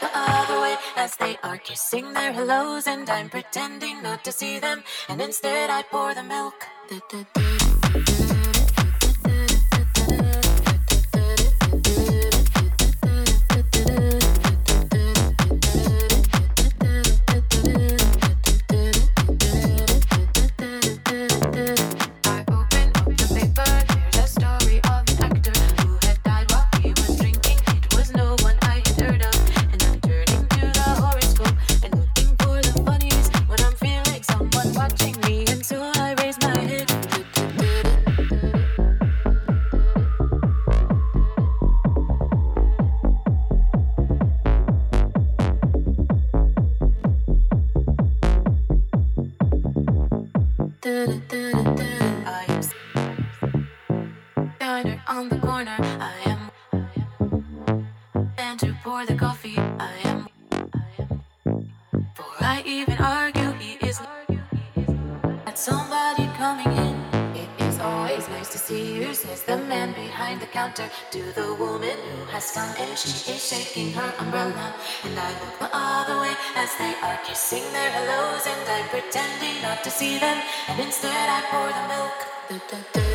the other way as they are kissing their hellos, and I'm pretending not to see them, and instead I pour the milk. pretending not to see them, and instead I pour the milk.